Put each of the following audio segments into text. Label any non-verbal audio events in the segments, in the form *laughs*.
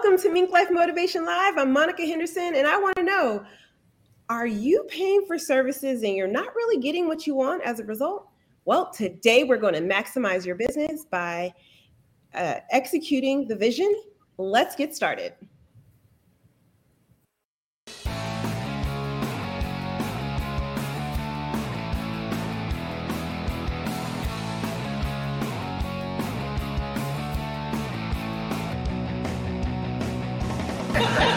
Welcome to Mink Life Motivation Live. I'm Monica Henderson, and I want to know are you paying for services and you're not really getting what you want as a result? Well, today we're going to maximize your business by uh, executing the vision. Let's get started. *laughs*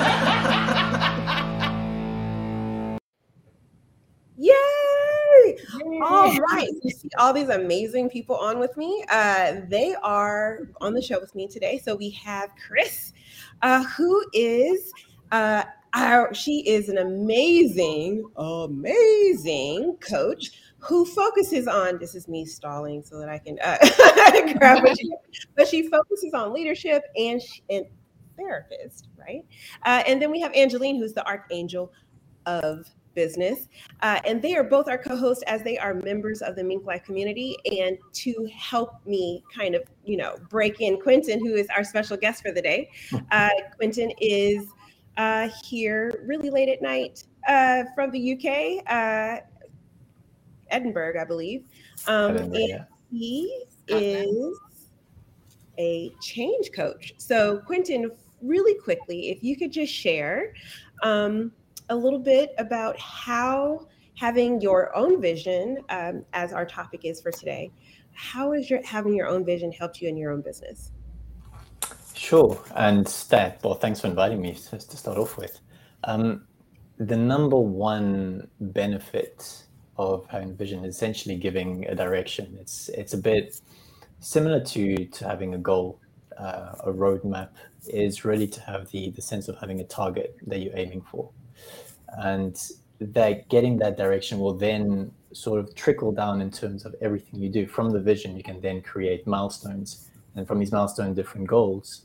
All right. You see all these amazing people on with me. Uh, they are on the show with me today. So we have Chris, uh, who is uh, our, she is an amazing, amazing coach who focuses on this is me stalling so that I can uh, *laughs* grab what she, but she focuses on leadership and, she, and therapist, right? Uh, and then we have Angeline, who's the archangel of business. Uh, and they are both our co hosts as they are members of the Mink Life community. And to help me kind of, you know, break in Quentin, who is our special guest for the day. *laughs* Uh, Quentin is uh, here really late at night uh, from the UK, uh, Edinburgh, I believe. Um, Edinburgh, and yeah. he is a change coach. So, Quentin, really quickly, if you could just share. Um, a little bit about how having your own vision, um, as our topic is for today, how has your having your own vision helped you in your own business? Sure, and that well, thanks for inviting me to, to start off with. Um, the number one benefit of having vision is essentially giving a direction. It's it's a bit similar to to having a goal, uh, a roadmap is really to have the the sense of having a target that you're aiming for. And that getting that direction will then sort of trickle down in terms of everything you do. From the vision you can then create milestones and from these milestones different goals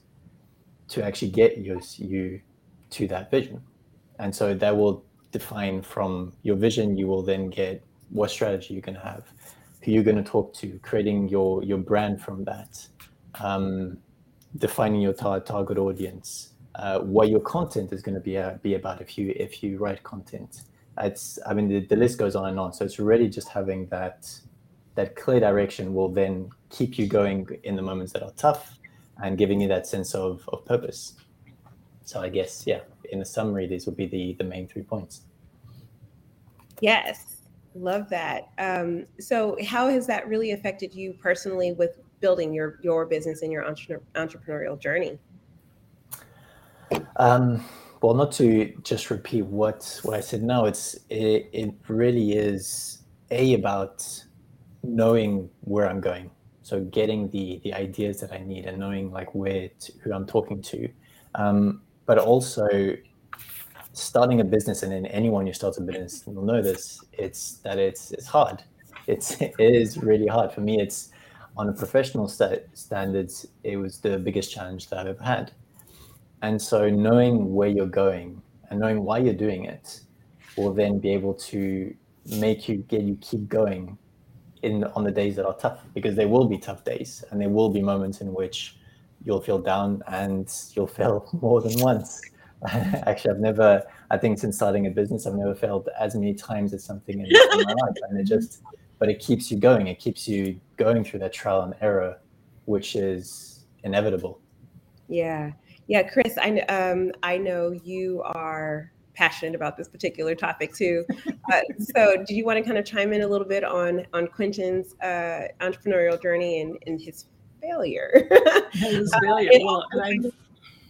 to actually get you, you to that vision. And so that will define from your vision you will then get what strategy you're going to have who you're going to talk to creating your your brand from that. Um, defining your tar- target audience uh, what your content is going to be uh, be about if you if you write content. It's I mean the, the list goes on and on. So it's really just having that that clear direction will then keep you going in the moments that are tough and giving you that sense of, of purpose. So I guess yeah, in a summary, these would be the the main three points. Yes, love that. Um, so how has that really affected you personally with building your your business and your entre- entrepreneurial journey? Um, well, not to just repeat what what I said now, it's it, it really is a about knowing where I'm going. So getting the the ideas that I need and knowing like where to, who I'm talking to, um, but also starting a business and then anyone who starts a business will know this. It's that it's it's hard. It's *laughs* it is really hard for me. It's on a professional st- standards. It was the biggest challenge that I've ever had and so knowing where you're going and knowing why you're doing it will then be able to make you get you keep going in on the days that are tough because there will be tough days and there will be moments in which you'll feel down and you'll fail *laughs* more than once. *laughs* Actually, I've never, I think since starting a business, I've never failed as many times as something in, in my *laughs* life. And it just, but it keeps you going. It keeps you going through that trial and error, which is inevitable. Yeah. Yeah, Chris, I um, I know you are passionate about this particular topic too. Uh, *laughs* so, do you want to kind of chime in a little bit on on Quentin's uh, entrepreneurial journey and, and his failure? *laughs* his failure. Uh, well, *laughs*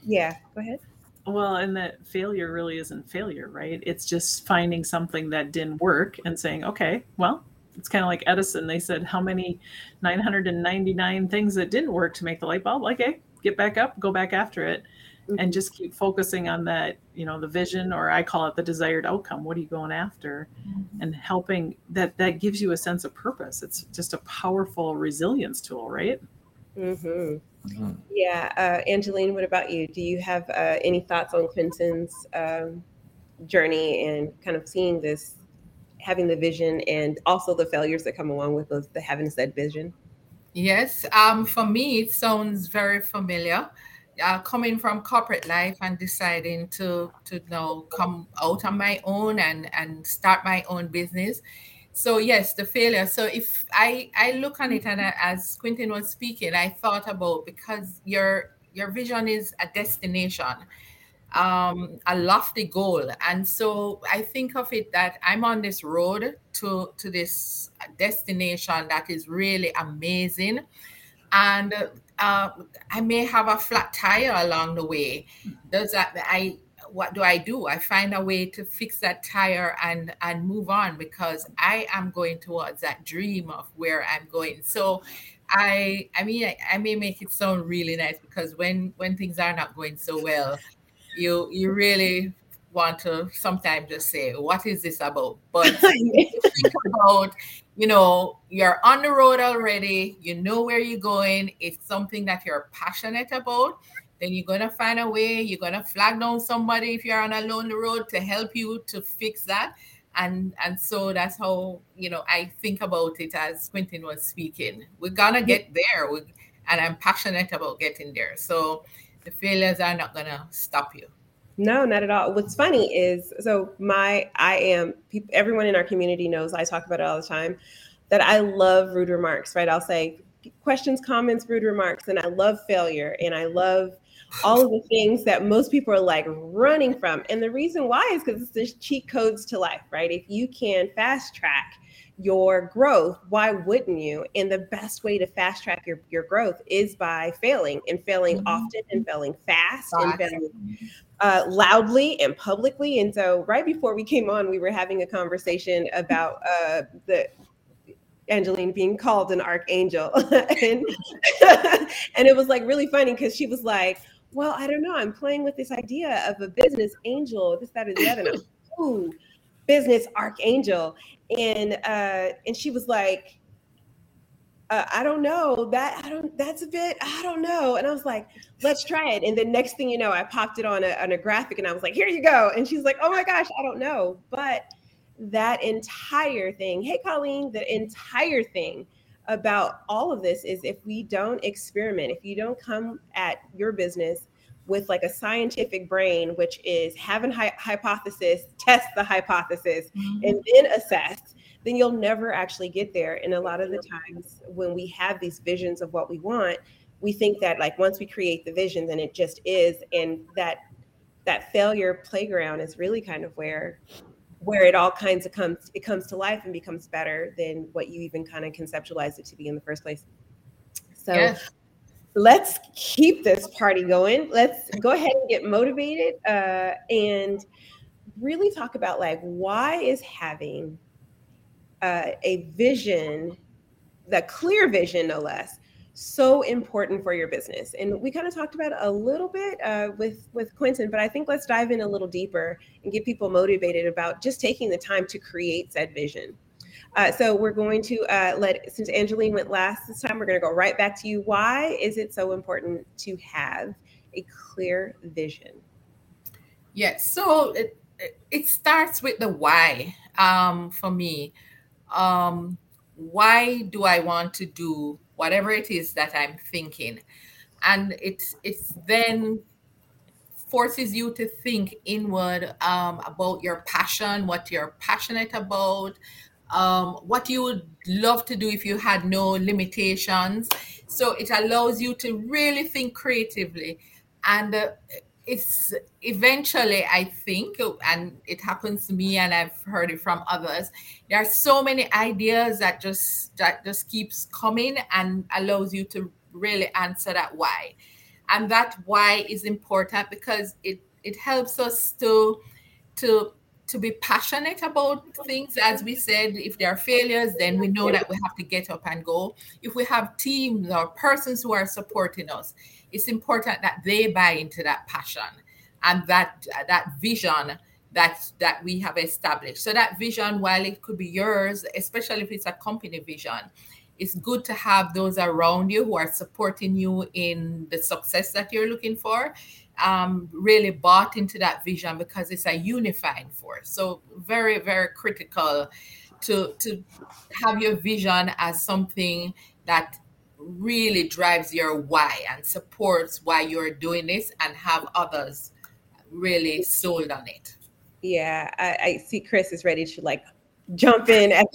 yeah, go ahead. Well, and that failure really isn't failure, right? It's just finding something that didn't work and saying, okay, well, it's kind of like Edison. They said, how many 999 things that didn't work to make the light bulb? Like, okay, get back up, go back after it, mm-hmm. and just keep focusing on that, you know, the vision, or I call it the desired outcome. What are you going after? Mm-hmm. And helping that that gives you a sense of purpose. It's just a powerful resilience tool, right? Mm-hmm. Mm-hmm. Yeah, uh, Angeline, what about you? Do you have uh, any thoughts on Quentin's um, journey and kind of seeing this, having the vision, and also the failures that come along with the having said vision? Yes, um, for me, it sounds very familiar. uh, coming from corporate life and deciding to to now come out on my own and and start my own business so yes the failure so if i i look on it and I, as quentin was speaking i thought about because your your vision is a destination um a lofty goal and so i think of it that i'm on this road to to this destination that is really amazing and uh, i may have a flat tire along the way does that i what do I do? I find a way to fix that tire and and move on because I am going towards that dream of where I'm going. So I I mean I, I may make it sound really nice because when when things are not going so well, you you really want to sometimes just say, what is this about? But *laughs* think about, you know, you're on the road already, you know where you're going, it's something that you're passionate about then you're gonna find a way you're gonna flag down somebody if you're on a lonely road to help you to fix that. And and so that's how you know i think about it as quentin was speaking. We're gonna get there we, and i'm passionate about getting there. So the failures are not gonna stop you no not at all what's funny is so my i am everyone in our community knows i talk about it all the time that i love rude remarks right i'll say questions comments rude remarks and i love failure and i love all of the things that most people are like running from. And the reason why is because it's the cheat codes to life, right? If you can fast track your growth, why wouldn't you? And the best way to fast track your, your growth is by failing and failing mm-hmm. often and failing fast and failing uh, loudly and publicly. And so, right before we came on, we were having a conversation about uh, the Angeline being called an archangel. *laughs* and, *laughs* and it was like really funny because she was like, well, I don't know. I'm playing with this idea of a business angel, this, that, and the other. *laughs* Ooh, business archangel. And uh, and she was like, uh, I don't know that I don't that's a bit I don't know. And I was like let's try it. And the next thing you know I popped it on a, on a graphic and I was like here you go. And she's like oh my gosh I don't know. But that entire thing hey Colleen the entire thing about all of this is if we don't experiment, if you don't come at your business with like a scientific brain, which is have a hi- hypothesis, test the hypothesis, mm-hmm. and then assess, then you'll never actually get there. And a lot of the times when we have these visions of what we want, we think that like once we create the vision, then it just is. And that that failure playground is really kind of where where it all kinds of comes it comes to life and becomes better than what you even kind of conceptualized it to be in the first place so yes. Let's keep this party going. Let's go ahead and get motivated uh, and really talk about like why is having uh, a vision the clear vision no less so important for your business? And we kind of talked about a little bit uh, with with quentin but i think let's dive in a little deeper and get people motivated about just taking the time to create said vision uh, so we're going to uh, let since angeline went last this time we're going to go right back to you. Why is it so important to have a clear vision? Yes so it, it starts with the why um, for me. Um, why do i want to do whatever it is that I'm thinking. And it's it's then forces you to think inward um, about your passion, what you're passionate about, um, what you would love to do if you had no limitations. So it allows you to really think creatively. And uh, it's eventually, I think, and it happens to me, and I've heard it from others. There are so many ideas that just that just keeps coming and allows you to really answer that why, and that why is important because it it helps us to to to be passionate about things as we said if there are failures then we know that we have to get up and go if we have teams or persons who are supporting us it's important that they buy into that passion and that that vision that that we have established. So that vision, while it could be yours, especially if it's a company vision, it's good to have those around you who are supporting you in the success that you're looking for. Um, really bought into that vision because it's a unifying force. So very, very critical to to have your vision as something that really drives your why and supports why you're doing this and have others really sold on it. Yeah, I, I see Chris is ready to like jump in. *laughs*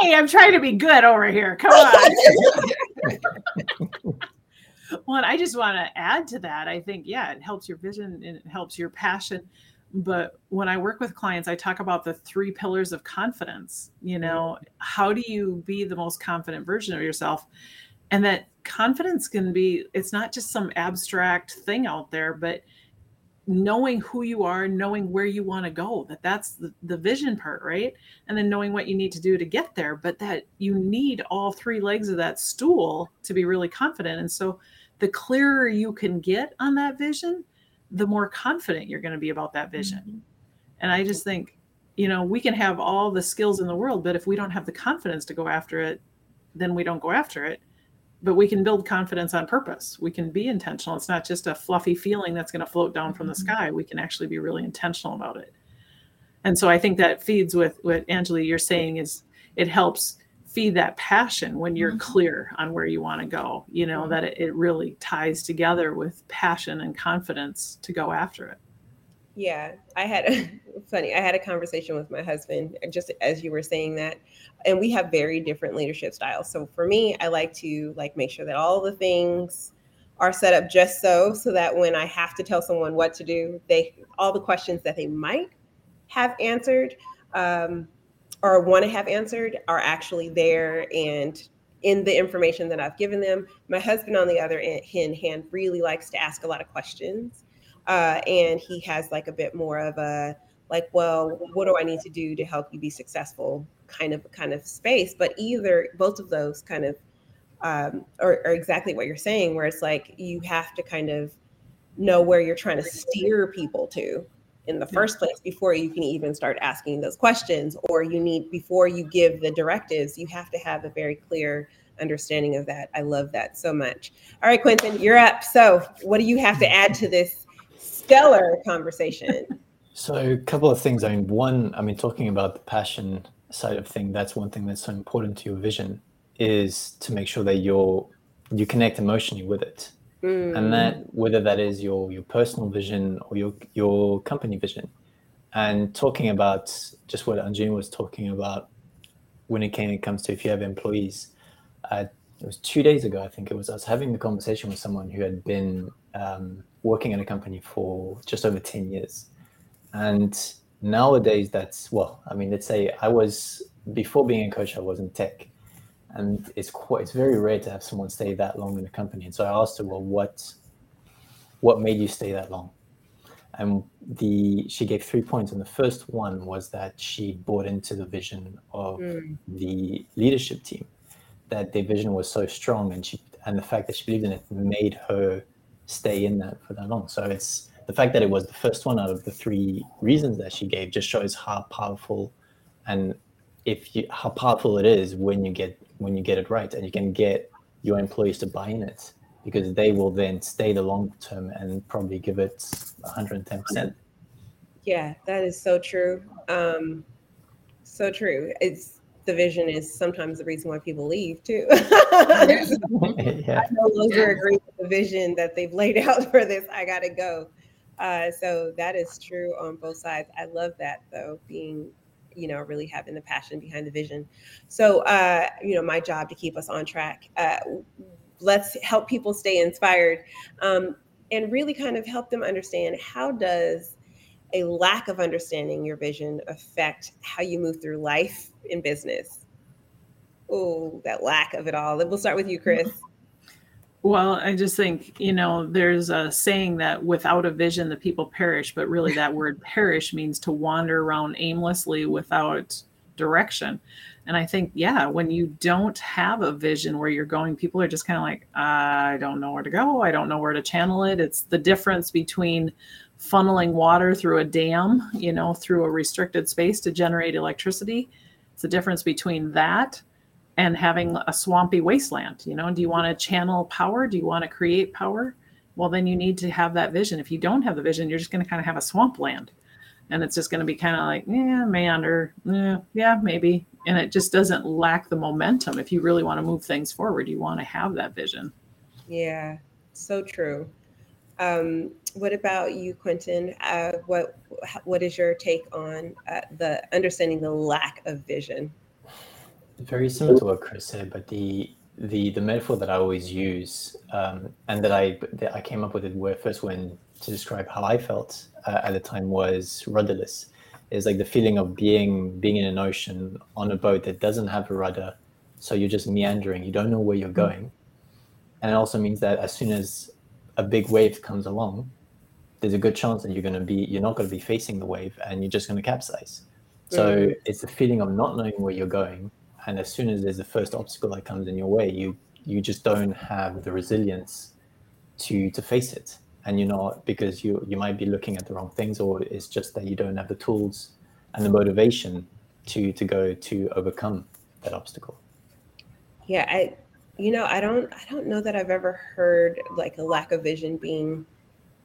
Hey, I'm trying to be good over here. Come on. *laughs* well, I just want to add to that. I think, yeah, it helps your vision and it helps your passion. But when I work with clients, I talk about the three pillars of confidence. You mm-hmm. know, how do you be the most confident version of yourself? And that confidence can be, it's not just some abstract thing out there, but knowing who you are knowing where you want to go that that's the, the vision part right? And then knowing what you need to do to get there but that you need all three legs of that stool to be really confident. And so the clearer you can get on that vision the more confident you're going to be about that vision. Mm-hmm. and i just think you know we can have all the skills in the world but if we don't have the confidence to go after it then we don't go after it but we can build confidence on purpose. We can be intentional. It's not just a fluffy feeling that's going to float down from the mm-hmm. sky. We can actually be really intentional about it. And so I think that feeds with what Angela you're saying is it helps feed that passion when you're mm-hmm. clear on where you want to go. You know, mm-hmm. that it, it really ties together with passion and confidence to go after it. Yeah, I had a *laughs* funny. I had a conversation with my husband just as you were saying that, and we have very different leadership styles. So for me, I like to like make sure that all the things are set up just so so that when I have to tell someone what to do, they all the questions that they might have answered um, or want to have answered are actually there and in the information that I've given them. My husband, on the other hand, really likes to ask a lot of questions uh, and he has like a bit more of a like well what do i need to do to help you be successful kind of kind of space. But either both of those kind of um, are, are exactly what you're saying where it's like you have to kind of know where you're trying to steer people to in the first place before you can even start asking those questions. Or you need before you give the directives you have to have a very clear understanding of that. I love that so much. All right quentin you're up. So what do you have to add to this stellar conversation. So, a couple of things. I mean, one, I mean, talking about the passion side of thing, that's one thing that's so important to your vision is to make sure that you're you connect emotionally with it, mm. and that whether that is your your personal vision or your your company vision. And talking about just what Angeline was talking about when it came it comes to if you have employees, uh, it was two days ago, I think it was. I was having the conversation with someone who had been um, working in a company for just over 10 years. And nowadays, that's, well, I mean, let's say I was, before being a coach, I was in tech. And it's quite, it's very rare to have someone stay that long in a company. And so I asked her, well, what, what made you stay that long? And the, she gave three points. And the first one was that she bought into the vision of mm. the leadership team, that their vision was so strong. And she, and the fact that she believed in it made her stay in that for that long. So it's the fact that it was the first one out of the three reasons that she gave just shows how powerful and if you how powerful it is when you get when you get it right and you can get your employees to buy in it because they will then stay the long term and probably give it 110%. Yeah, that is so true. Um, so true. It's the vision is sometimes the reason why people leave too. *laughs* *laughs* yeah. I no longer agree with the vision that they've laid *laughs* out for this. I gotta go. Uh, so that is true on both sides. I love that though, being you know really having the passion behind the vision. So uh, you know, my job to keep us on track. Uh, let's help people stay inspired um, and really kind of help them understand how does a lack of understanding your vision affect how you move through life in business? Oh, that lack of it all. We'll start with you, Chris. Well, I just think, you know, there's a saying that without a vision, the people perish, but really that *laughs* word perish means to wander around aimlessly without direction. And I think, yeah, when you don't have a vision where you're going, people are just kind of like, I don't know where to go. I don't know where to channel it. It's the difference between funneling water through a dam, you know, through a restricted space to generate electricity. It's the difference between that and having a swampy wasteland. You know, do you want to channel power? Do you want to create power? Well, then you need to have that vision. If you don't have the vision, you're just going to kind of have a swampland. and it's just going to be kind of like yeah meander yeah, yeah maybe and it just doesn't lack the momentum if you really want to move things forward you want to have that vision yeah so true um, what about you quentin? Uh, what what is your take on uh, the understanding the lack of vision? Very similar to what chris said but the the the metaphor that i always use um, and that i that i came up with it where first when to describe how i felt uh, at the time was rudderless. Is like the feeling of being being in an ocean on a boat that doesn't have a rudder so you're just meandering. You don't know where you're mm. going. And it also means that as soon as a big wave comes along there's a good chance that you're going to be you're not going to be facing the wave and you're just going to capsize. So it's the feeling of not knowing where you're going and as soon as there's the first obstacle that comes in your way you you just don't have the resilience to to face it. And you're not because you you might be looking at the wrong things or it's just that you don't have the tools and the motivation to to go to overcome that obstacle. Yeah i you know i don't i don't know that i've ever heard like a lack of vision being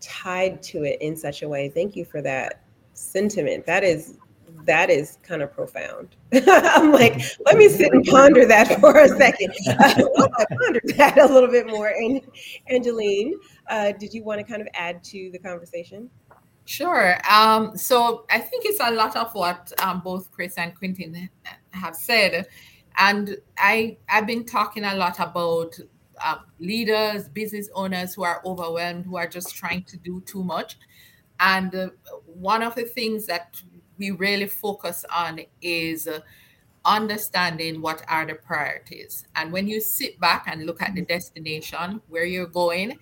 tied to it in such a way thank you for that sentiment that is that is kind of profound. *laughs* I'm like, let me sit and ponder that *laughs* for a second. Uh, *laughs* I ponder that a little bit more. And Angeline, uh, did you want to kind of add to the conversation? Sure. Um, so I think it's a lot of what um, both Chris and Quentin have said, and I I've been talking a lot about uh, leaders, business owners who are overwhelmed, who are just trying to do too much. And uh, one of the things that we really focus on is uh, understanding what are the priorities. And when you sit back and look at the destination, where you're going,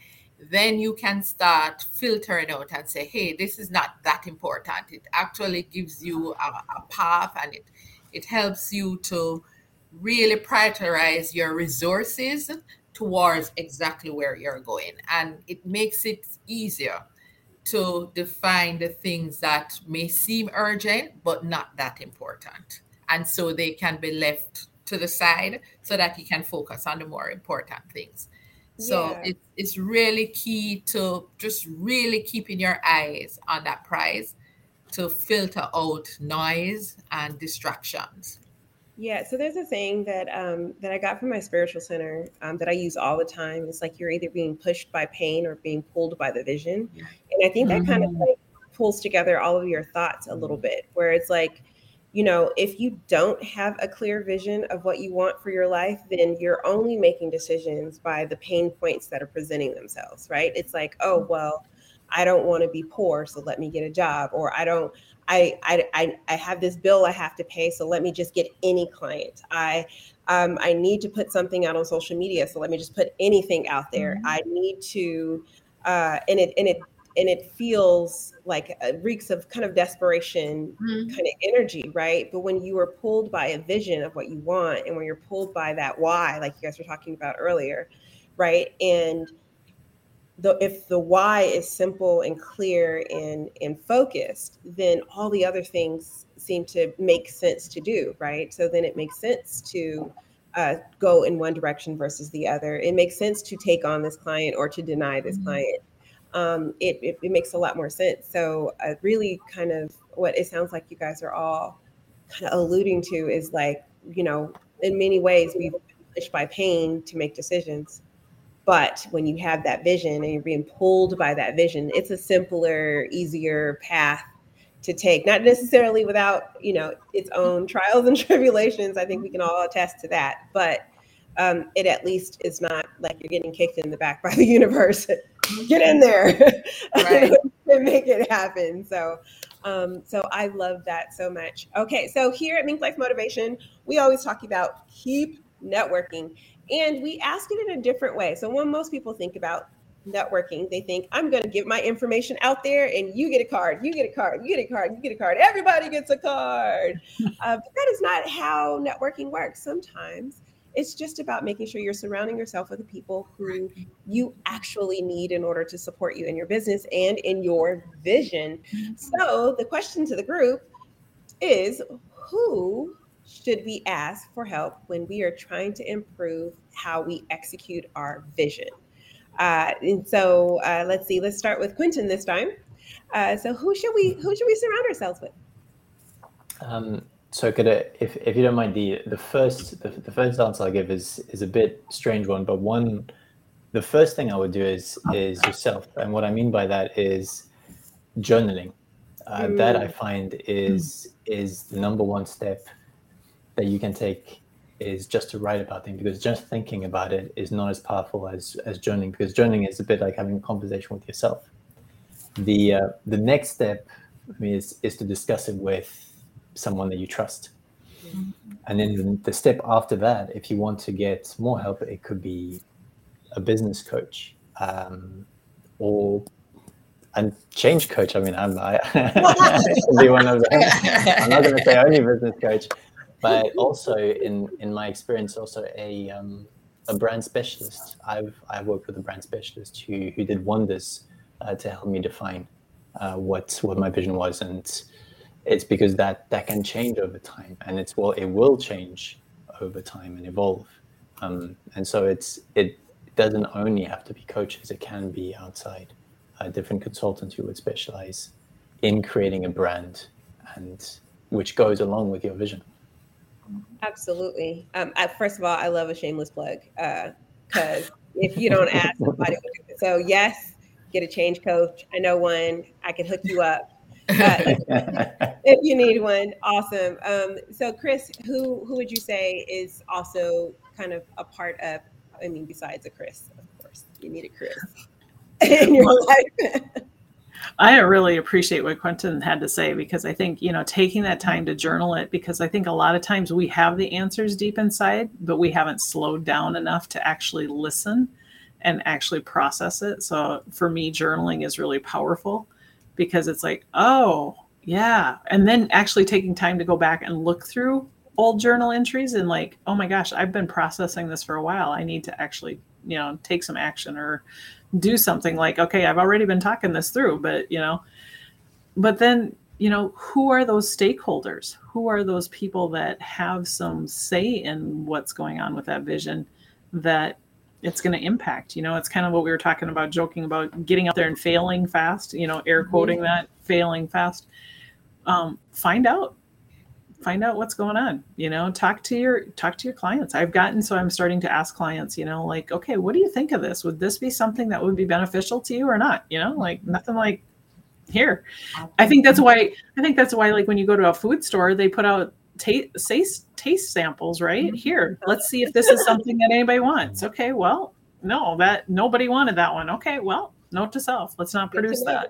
then you can start filtering out and say, hey, this is not that important. It actually gives you a, a path and it, it helps you to really prioritize your resources towards exactly where you're going. And it makes it easier to define the things that may seem urgent but not that important. And so they can be left to the side so that you can focus on the more important things. So yeah. it, it's really key to just really keeping your eyes on that prize to filter out noise and distractions. Yeah, so there's a thing that um, that I got from my spiritual center um, that I use all the time. It's like you're either being pushed by pain or being pulled by the vision, and I think that mm-hmm. kind of mm-hmm. like pulls together all of your thoughts a little bit. Where it's like, you know, if you don't have a clear vision of what you want for your life, then you're only making decisions by the pain points that are presenting themselves. Right? It's like, oh well, I don't want to be poor, so let me get a job, or I don't I, I, I I have this bill I have to pay, so let me just get any client. I, um, I need to put something out on social media, so let me just put anything out there. Mm-hmm. I need to, uh, and it, and it, and it feels like reeks of kind of desperation mm-hmm. kind of energy, right? But when you are pulled by a vision of what you want, and when you're pulled by that why, like you guys were talking about earlier, right? And the if the why is simple and clear and and focused, then all the other things seem to make sense to do, right? So then it makes sense to uh, go in one direction versus the other. It makes sense to take on this client or to deny this mm-hmm. client. Um, it, it, it makes a lot more sense. So uh, really, kind of what it sounds like you guys are all kind of alluding to is like you know, in many ways we've been pushed by pain to make decisions but when you have that vision and you're being pulled by that vision, it's a simpler, easier path to take. Not necessarily without, you know, its own *laughs* trials and tribulations. I think we can all attest to that. But um, it at least is not like you're getting kicked in the back *laughs* by the universe. Get in there right. *laughs* and make it happen. So, um, so I love that so much. Okay, so here at Mink Life Motivation, we always talk about keep networking. And we ask it in a different way. So when most people think about networking, they think, I'm going to give my information out there and you get a card, you get a card, you get a card, you get a card, everybody gets a card. *laughs* uh, but that is not how networking works. Sometimes it's just about making sure you're surrounding yourself with the people who you actually need in order to support you in your business and in your vision. Mm-hmm. So the question to the group is who should we ask for help when we are trying to improve how we execute our vision? Uh, and so uh, let's see, let's start with Quentin this time. Uh, so who should we who should we surround ourselves with? Um, so could I, if if you don't mind, the the first the, the first answer I give is is a bit strange one, but one the first thing I would do is is yourself, and what I mean by that is journaling. Uh, mm. That I find is is the number one step that you can take is just to write about things because just thinking about it is not as powerful as as journaling because journaling is a bit like having a conversation with yourself. The uh, the next step is is to discuss it with someone that you trust. Mm-hmm. And then the step after that, if you want to get more help, it could be a business coach um, or and change coach. I mean, I'm I, *laughs* be one of them. I'm not going to say only business coach, but also in in my experience, also a um, a brand specialist. I've I've worked with a brand specialist who who did wonders uh, to help me define uh, what what my vision was, and it's because that that can change over time, and it's well, it will change over time and evolve. Um, and so it's it doesn't only have to be coaches; it can be outside uh, different consultants who would specialize in creating a brand and which goes along with your vision. Absolutely. Um, I, first of all, I love a shameless plug because uh, if you don't ask, somebody will do it. So yes, get a change coach. I know one. I can hook you up. Uh, *laughs* if, if, you need one, awesome. Um, so Chris, who who would you say is also kind of a part of? I mean, besides a Chris, of course, you need a Chris *laughs* in your life. *laughs* I really appreciate what Quentin had to say because I think, you know, taking that time to journal it, because I think a lot of times we have the answers deep inside, but we haven't slowed down enough to actually listen and actually process it. So for me, journaling is really powerful because it's like, oh, yeah. And then actually taking time to go back and look through old journal entries and like, oh my gosh, I've been processing this for a while. I need to actually, you know, take some action or do something like, okay, I've already been talking this through, but you know, but then, you know, who are those stakeholders? Who are those people that have some say in what's going on with that vision that it's going to impact? You know, it's kind of what we were talking about, joking about getting out there and failing fast, you know, air quoting that, failing fast. Um, find out find out what's going on you know talk to your talk to your clients. I've gotten so i'm starting to ask clients you know like okay what do you think of this? Would this be something that would be beneficial to you or not? You know like nothing like here. I think that's why i think that's why like when you go to a food store they put out taste taste samples right? Mm-hmm. here let's see if this is something that anybody wants. Okay well no that nobody wanted that one. Okay well note to self let's not produce that.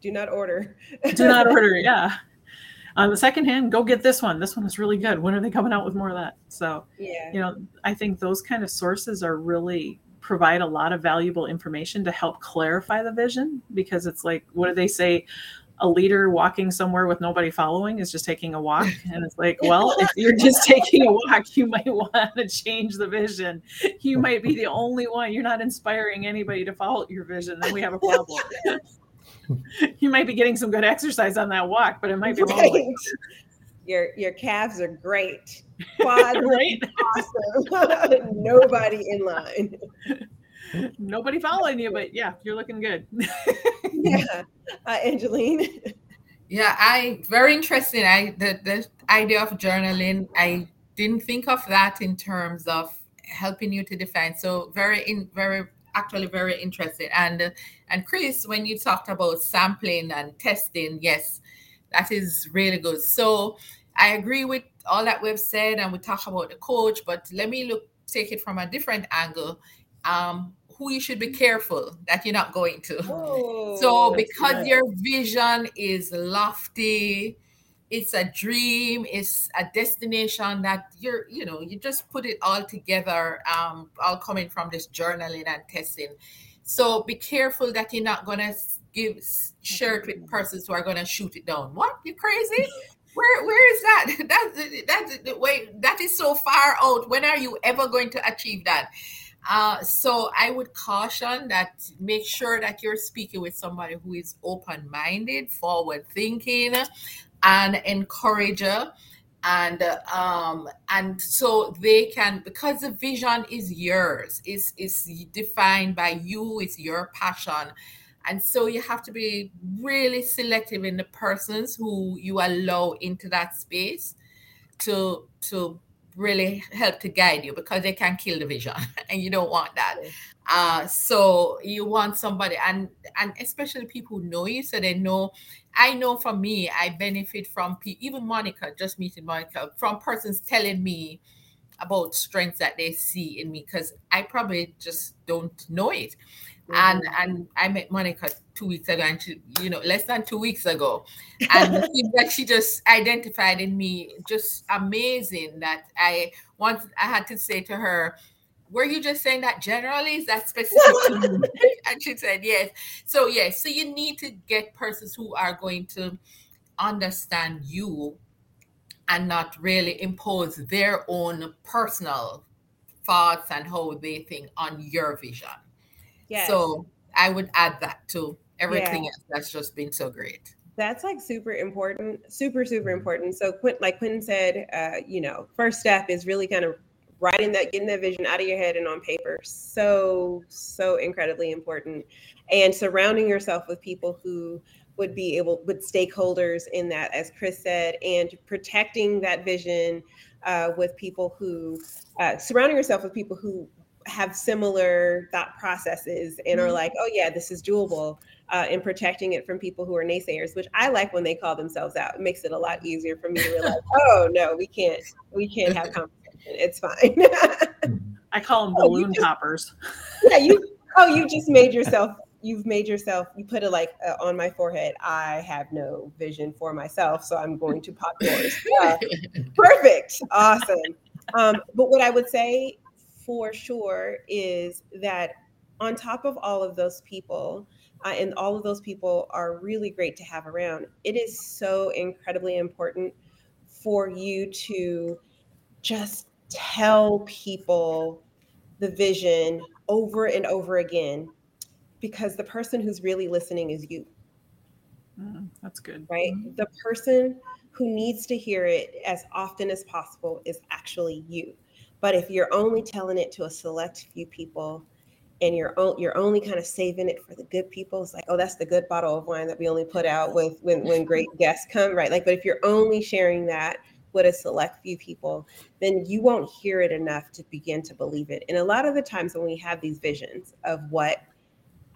do not order. Do not order *laughs* yeah on the second hand, go get this one. This one is really good. When are they coming out with more of that? So, yeah, you know, I think those kind of sources are really provide a lot of valuable information to help clarify the vision because it's like, what do they say? A leader walking somewhere with nobody following is just taking a walk. *laughs* And it's like, well, if you're just taking a walk, you might want to change the vision. You might be the only one. You're not inspiring anybody to follow your vision. Then we have a problem. *laughs* *laughs* you might be getting some good exercise on that walk, but it might be right. lonely. *laughs* Your your calves are great. *laughs* Quads right? awesome. Nobody in line. Nobody following you, but yeah, you're looking good. yeah, uh, Angeline. Yeah, I very interesting. I the the idea of journaling. I didn't think of that in terms of helping you to define. So very in very actually very interesting. And and Chris, when you talked about sampling and testing, yes, that is really good. So I agree with all that we've said, and we talk about the coach, but let me look take it from a different angle. Um, who you should be careful that you're not going to. Oh, so because your vision is lofty, it's a dream it's a destination that you're you know you just put it all together um all coming from this journaling and testing. So be careful that you're not gonna give share it with persons who are gonna shoot it down. What? You crazy? *laughs* Where where is that? *laughs* That that wait that is so far out. When are you ever going to achieve that? Uh, so I would caution that make sure that you're speaking with somebody who is open minded, forward thinking, and encourager and um and so they can because the vision is yours is is defined by you it's your passion. And so you have to be really selective in the persons who you allow into that space to to really help to guide you because they can kill the vision *laughs* and you don't want that uh, so you want somebody and and especially people who know you so they know i know for me i benefit from people even monica just meeting monica from persons telling me about strengths that they see in me because i probably just don't know it and mm-hmm. and I met Monica two weeks ago, and she, you know, less than two weeks ago, and *laughs* that she just identified in me just amazing. That I once I had to say to her, "Were you just saying that generally? Is that specific?" and she said, "Yes." So yes, so you need to get persons who are going to understand you and not really impose their own personal thoughts and how they think on your vision. Yes. So I would add that to everything yeah. else that's just been so great. That's like super important, super, super important. So, like Quentin said, uh, you know, first step is really kind of writing that, getting that vision out of your head and on paper. So, so incredibly important. And surrounding yourself with people who would be able, with stakeholders in that, as Chris said, and protecting that vision uh, with people who, uh, surrounding yourself with people who have similar thought processes and are mm-hmm. like, oh yeah, this is doable, uh, and protecting it from people who are naysayers, which I like when they call themselves out. It makes it a lot easier for me to realize, oh no, we can't, we can't have conversation. It's fine. *laughs* I call them balloon oh, just, toppers. Yeah, you. *laughs* Oh, you just made yourself. You've made yourself. You put it like uh, on my forehead. I have no vision for myself, so I'm going to pop yours. *laughs* Uh, perfect. Awesome. Um, but what I would say for sure is that on top of all of those people, uh, and all of those people are really great to have around, it is so incredibly important for you to just tell people the vision over and over again because the person who's really listening is you. Mm, that's good. Right? Mm-hmm. The person who needs to hear it as often as possible is actually you. But if you're only telling it to a select few people and you're you're only kind of saving it for the good people, it's like, oh, that's the good bottle of wine that we only put out with when when great *laughs* guests come, right? Like, but if you're only sharing that with a select few people, then you won't hear it enough to begin to believe it. And a lot of the times when we have these visions of what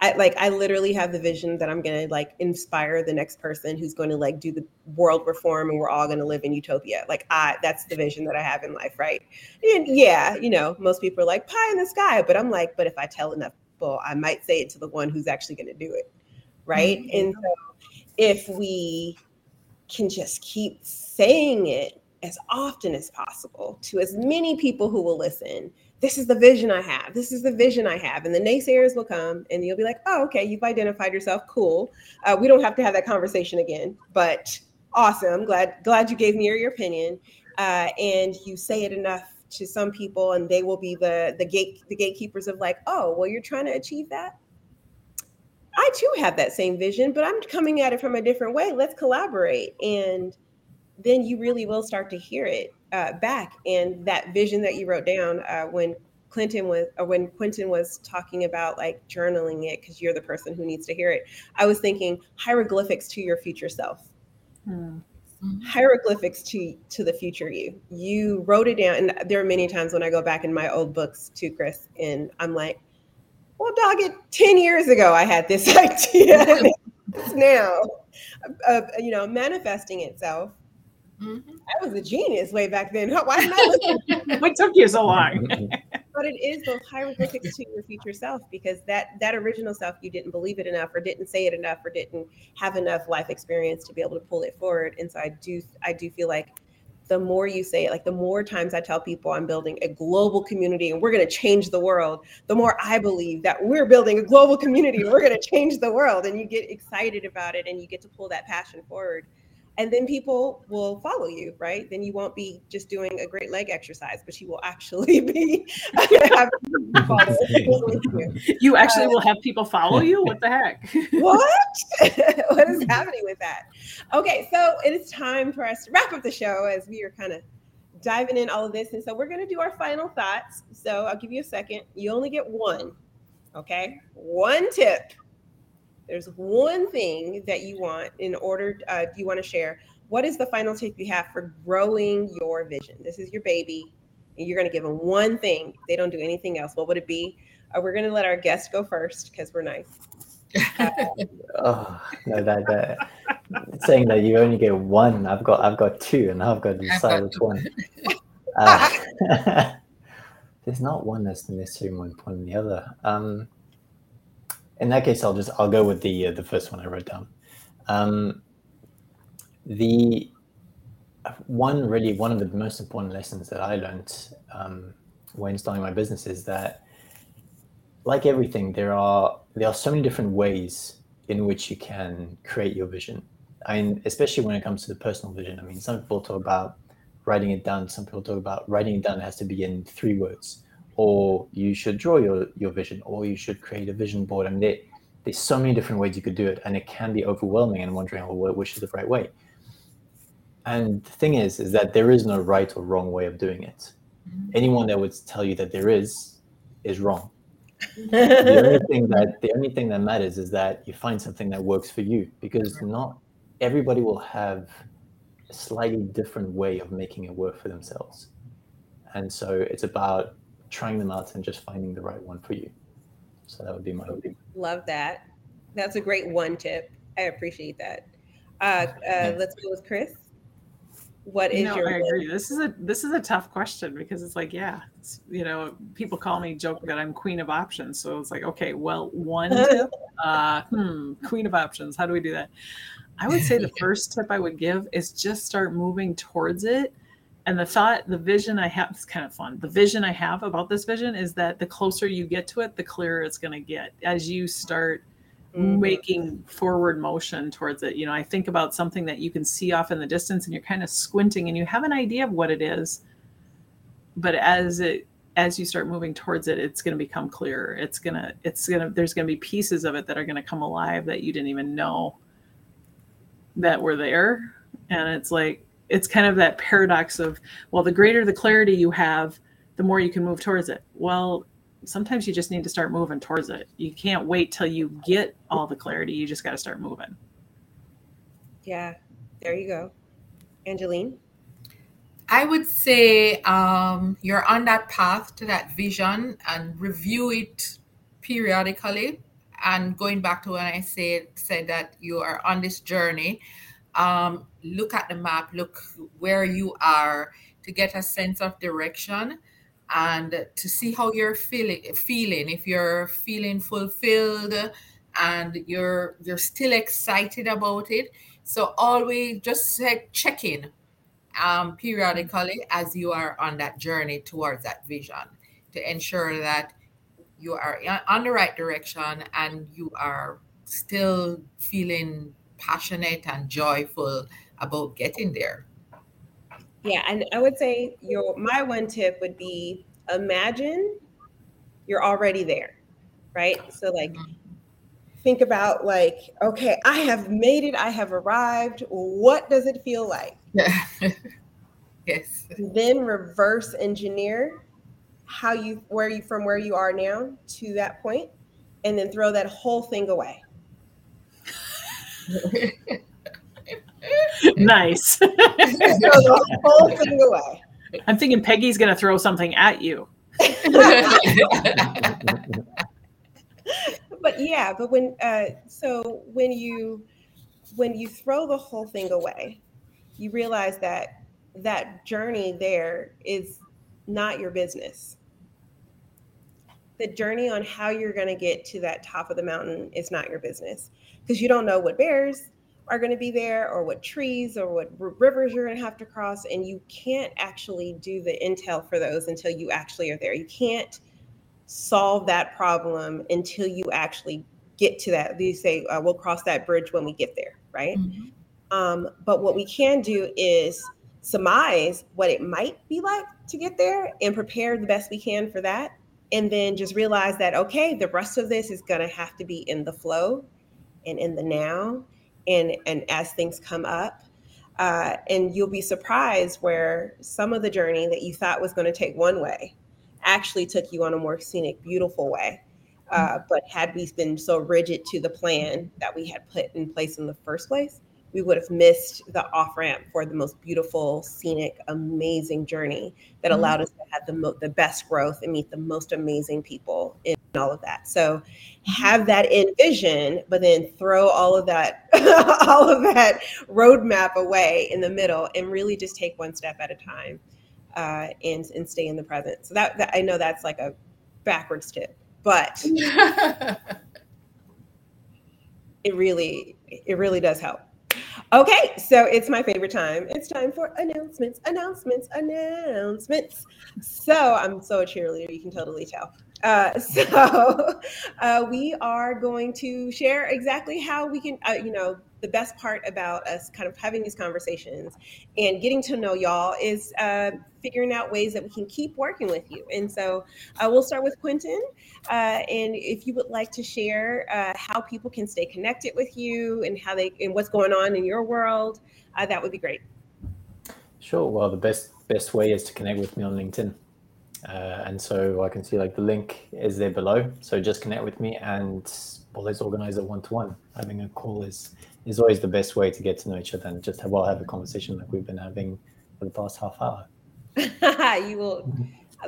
I like I literally have the vision that I'm gonna like inspire the next person who's going to like do the world reform and we're all gonna live in utopia. Like I that's the vision that I have in life, right? And yeah, you know, most people are like pie in the sky, but I'm like, but if I tell enough people, I might say it to the one who's actually gonna do it. Right. Mm-hmm. And so if we can just keep saying it as often as possible to as many people who will listen this is the vision I have. This is the vision I have. And the naysayers will come and you'll be like, oh, okay, you've identified yourself. Cool. Uh, we don't have to have that conversation again, but awesome. Glad, glad you gave me your, your opinion. Uh, and you say it enough to some people and they will be the, the gate, the gatekeepers of like, oh, well, you're trying to achieve that. I too have that same vision, but I'm coming at it from a different way. Let's collaborate. And then you really will start to hear it uh, back. And that vision that you wrote down uh, when Clinton was, or when Quentin was talking about like journaling it, because you're the person who needs to hear it. I was thinking hieroglyphics to your future self. Hmm. Hieroglyphics to to the future you. You wrote it down, and there are many times when I go back in my old books to Chris, and I'm like, "Well, dog, it ten years ago I had this *laughs* idea. now, uh, you know, manifesting itself Mm-hmm. I was a genius way back then. *laughs* Why didn't I listen? what *laughs* took you so long? but it is those hieroglyphics to your future self because that that original self you didn't believe it enough or didn't say it enough or didn't have enough life experience to be able to pull it forward. And so I do I do feel like the more you say it, like the more times I tell people I'm building a global community and we're going to change the world, the more I believe that we're building a global community and we're going to change the world. And you get excited about it and you get to pull that passion forward and then people will follow you right? Then you won't be just doing a great leg exercise but you will actually *laughs* be *laughs* *laughs* you. Actually uh, will have people follow you? What the heck? What? What is happening with that? Okay so it is time for us to wrap up the show as we are kind of diving in all of this and so we're going to do our final thoughts. So i'll give you a second. You only get one okay? One tip there's one thing that you want in order, uh, you want to share. What is the final tip you have for growing your vision? This is your baby, and you're going to give them one thing. They don't do anything else. What would it be? Uh, we're going to let our guest go first because we're nice. Uh, *laughs* oh no, that, that saying that you only get one. I've got I've got two, and I've got to decide which one. Uh, *laughs* *laughs* there's not one that's necessarily more important than the other. Um, in that case, I'll just I'll go with the uh, the first one I wrote down. Um, the one really one of the most important lessons that I learned um, when starting my business is that, like everything, there are there are so many different ways in which you can create your vision. I mean, especially when it comes to the personal vision. I mean, some people talk about writing it down. Some people talk about writing it down it has to be in three words, or you should draw your your vision, or you should create a vision board. I mean, there, there's so many different ways you could do it, and it can be overwhelming and wondering, well, which is the right way. And the thing is, is that there is no right or wrong way of doing it. Mm-hmm. Anyone that would tell you that there is, is wrong. *laughs* the only thing that the only thing that matters is that you find something that works for you, because not everybody will have a slightly different way of making it work for themselves. And so it's about trying them out and just finding the right one for you. So that would be my hope. love that. That's a great one tip. I appreciate that. Uh, uh, let's go with Chris. What is no, your? I agree. This is a this is a tough question because it's like, yeah, it's, you know, people call me joke that I'm queen of options. So it's like, okay, well, one tip, *laughs* uh, hmm, queen of options. How do we do that? I would say the *laughs* first tip I would give is just start moving towards it. And the thought, the vision I have is kind of fun. The vision I have about this vision is that the closer you get to it, the clearer it's going to get as you start mm-hmm. making forward motion towards it. You know, I think about something that you can see off in the distance and you're kind of squinting and you have an idea of what it is. But as it as you start moving towards it, it's going to become clearer. It's going to it's going to there's going to be pieces of it that are going to come alive that you didn't even know that were there and it's like it's kind of that paradox of well the greater the clarity you have the more you can move towards it. Well sometimes you just need to start moving towards it. You can't wait till you get all the clarity. You just got to start moving. Yeah there you go. Angeline? I would say um, you're on that path to that vision and review it periodically. And going back to when I said said that you are on this journey, um, look at the map, look where you are to get a sense of direction and to see how you're feeling feeling. If you're feeling fulfilled and you're you're still excited about it. So always just check in um, periodically as you are on that journey towards that vision to ensure that you are on the right direction and you are still feeling passionate and joyful about getting there. Yeah, and I would say your my one tip would be imagine you're already there, right? So like mm-hmm. think about like okay, I have made it, I have arrived. What does it feel like? *laughs* yes. Then reverse engineer how you where you from where you are now to that point and then throw that whole thing away *laughs* nice. *laughs* Throw the whole thing away. I'm thinking peggy's going to throw something at you. *laughs* But yeah but when uh so when you when you throw the whole thing away you realize that that journey there is not your business. The journey on how you're going to get to that top of the mountain is not your business because you don't know what bears are going to be there or what trees or what r- rivers you're going to have to cross and you can't actually do the intel for those until you actually are there you can't solve that problem until you actually get to that you say uh, we'll cross that bridge when we get there right mm-hmm. um, but what we can do is surmise what it might be like to get there and prepare the best we can for that and then just realize that okay the rest of this is going to have to be in the flow and in the now and and as things come up uh, and you'll be surprised where some of the journey that you thought was going to take one way actually took you on a more scenic beautiful way Uh, but had we been so rigid to the plan that we had put in place in the first place, we would have missed the off ramp for the most beautiful, scenic, amazing journey that Mhm. allowed us to have the mo- the best growth and meet the most amazing people in all of that. So have that in vision, but then throw all of that *laughs* all of that roadmap away in the middle and really just take one step at a time uh, and and stay in the present. So that, that I know that's like a backwards tip, but *laughs* it really it really does help. Okay, so it's my favorite time. It's time for announcements, announcements, announcements. So I'm so a cheerleader, you can totally tell. Uh, *laughs* so uh, we are going to share exactly how we can, uh, you know, the best part about us kind of having these conversations and getting to know y'all is uh, figuring out ways that we can keep working with you. And so uh, we'll start with Quentin. Uh, and if you would like to share uh, how people can stay connected with you and how they and what's going on in your world, uh, that would be great. Sure. Well, the best best way is to connect with me on LinkedIn. Uh, and so I can see like the link is there below. So just connect with me and well, let's organize a one-to-one. Having a call is is always the best way to get to know each other and just have, well have a conversation like we've been having for the past half hour. *laughs* you will,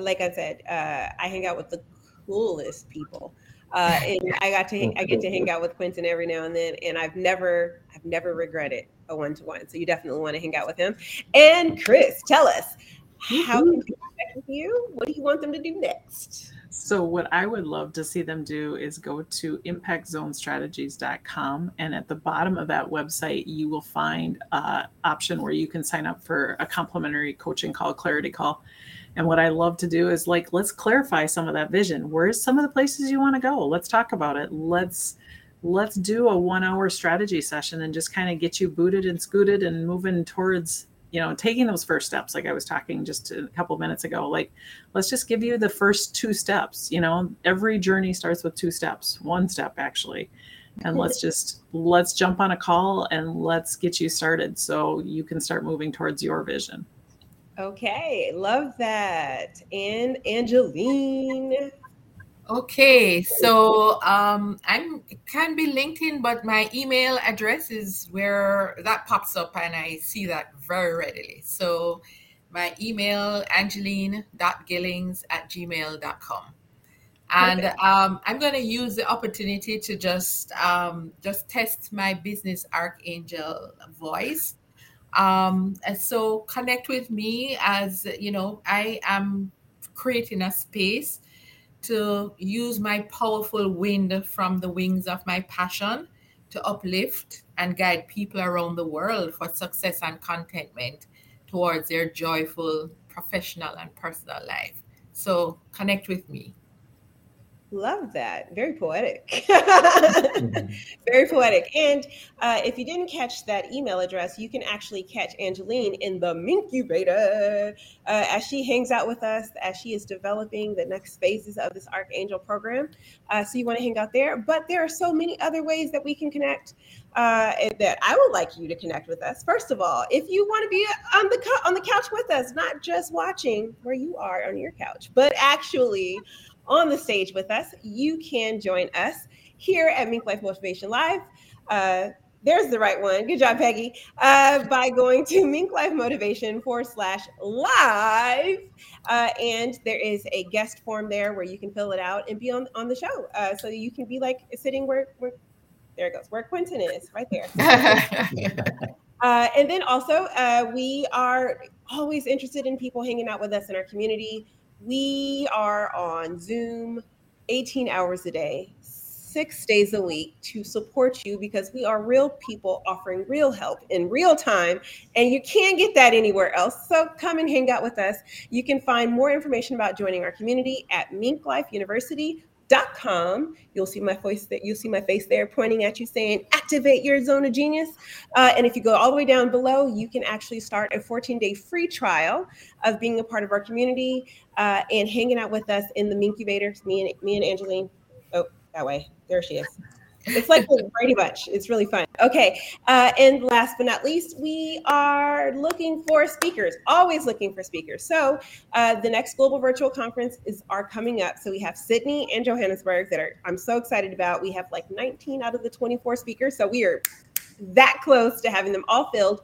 like I said, uh, I hang out with the coolest people. Uh, and I got to hang, I get to hang out with Quentin every now and then, and I've never I've never regretted a one to one. So you definitely want to hang out with him. And Chris, tell us how can people connect with you? What do you want them to do next? So, what I would love to see them do is go to impactzonestrategies.com. And at the bottom of that website, you will find an option where you can sign up for a complimentary coaching call, clarity call. And what I love to do is like, let's clarify some of that vision. Where's some of the places you want to go? Let's talk about it. Let's let's do a one hour strategy session and just kind of get you booted and scooted and moving towards you know taking those first steps like i was talking just a couple minutes ago like let's just give you the first two steps you know every journey starts with two steps one step actually and let's just let's jump on a call and let's get you started so you can start moving towards your vision Okay, love that. And Angeline. Okay, so um, I'm it can be LinkedIn, but my email address is where that pops up, and I see that very readily. So my email angeline.gillings at gmail.com. And um, I'm going to use the opportunity to just um, just test my business archangel voice. Um, and so connect with me as you know I am creating a space to use my powerful wind from the wings of my passion to uplift and guide people around the world for success and contentment towards their joyful professional and personal life. So connect with me. Love that. Very poetic. *laughs* Very poetic. And uh, if you didn't catch that email address, you can actually catch Angeline in the Mincubator uh, as she hangs out with us as she is developing the next phases of this Archangel program. Uh, so you want to hang out there. But there are so many other ways that we can connect. Uh, that I would like you to connect with us. First of all, if you want to be on the co- on the couch with us, not just watching where you are on your couch, but actually on the stage with us, you can join us here at Mink Life Motivation Live. Uh, there's the right one. Good job, Peggy. Uh, by going to *laughs* Mink Life Motivation forward slash live. Uh, and there is a guest form there where you can fill it out and be on, on the show. Uh, so you can be like sitting where, where, there it goes, where Quentin is, right there. *laughs* Uh, and then also, uh, we are always interested in people hanging out with us in our community. We are on Zoom 18 hours a day, six days a week to support you because we are real people offering real help in real time. And you can't get that anywhere else. So come and hang out with us. You can find more information about joining our community at Mink Life University dot com. You'll see my voice that you'll see my face there pointing at you saying activate your zone of genius. Uh, and if you go all the way down below you can actually start a 14 day free trial of being a part of our community uh, and hanging out with us in the mincubator me and me and angeline. Oh that way. There she is It's like Brady Bunch. It's really fun. Okay. Uh, and last but not least, we are looking for speakers, always looking for speakers. So uh, the next global virtual conference is are coming up. So we have Sydney and Johannesburg that are I'm so excited about. We have like 19 out of the 24 speakers. So we are that close to having them all filled.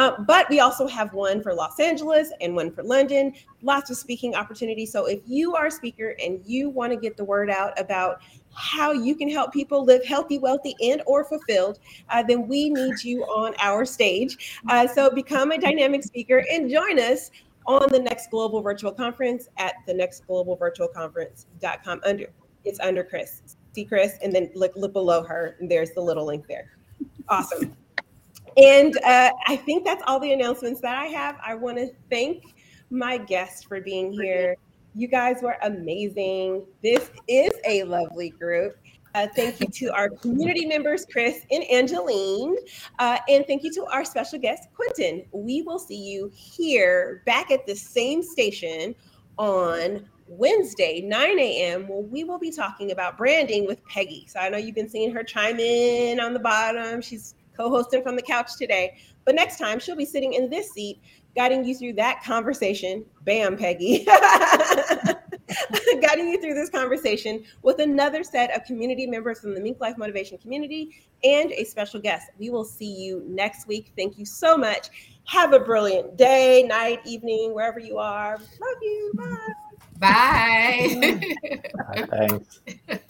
Uh, but we also have one for Los Angeles and one for London, lots of speaking opportunities. So if you are a speaker and you want to get the word out about how you can help people live healthy, wealthy, and or fulfilled, uh, then we need you on our stage. Uh, so become a dynamic speaker and join us on the next global virtual conference at the next global virtual conference.com under it's under Chris. See Chris and then look look below her and there's the little link there. Awesome. And uh, I think that's all the announcements that I have. I want to thank my guests for being here. You guys were amazing. This is a lovely group. Uh, thank you to our community members, Chris and Angeline. Uh, and thank you to our special guest, Quentin. We will see you here back at the same station on Wednesday, 9 a.m., where we will be talking about branding with Peggy. So I know you've been seeing her chime in on the bottom. She's co-hosting from the couch today. But next time she'll be sitting in this seat, guiding you through that conversation. Bam, Peggy. *laughs* guiding you through this conversation with another set of community members from the Mink Life Motivation community and a special guest. We will see you next week. Thank you so much. Have a brilliant day, night, evening, wherever you are. Love you. Bye. Bye. Thanks. *laughs*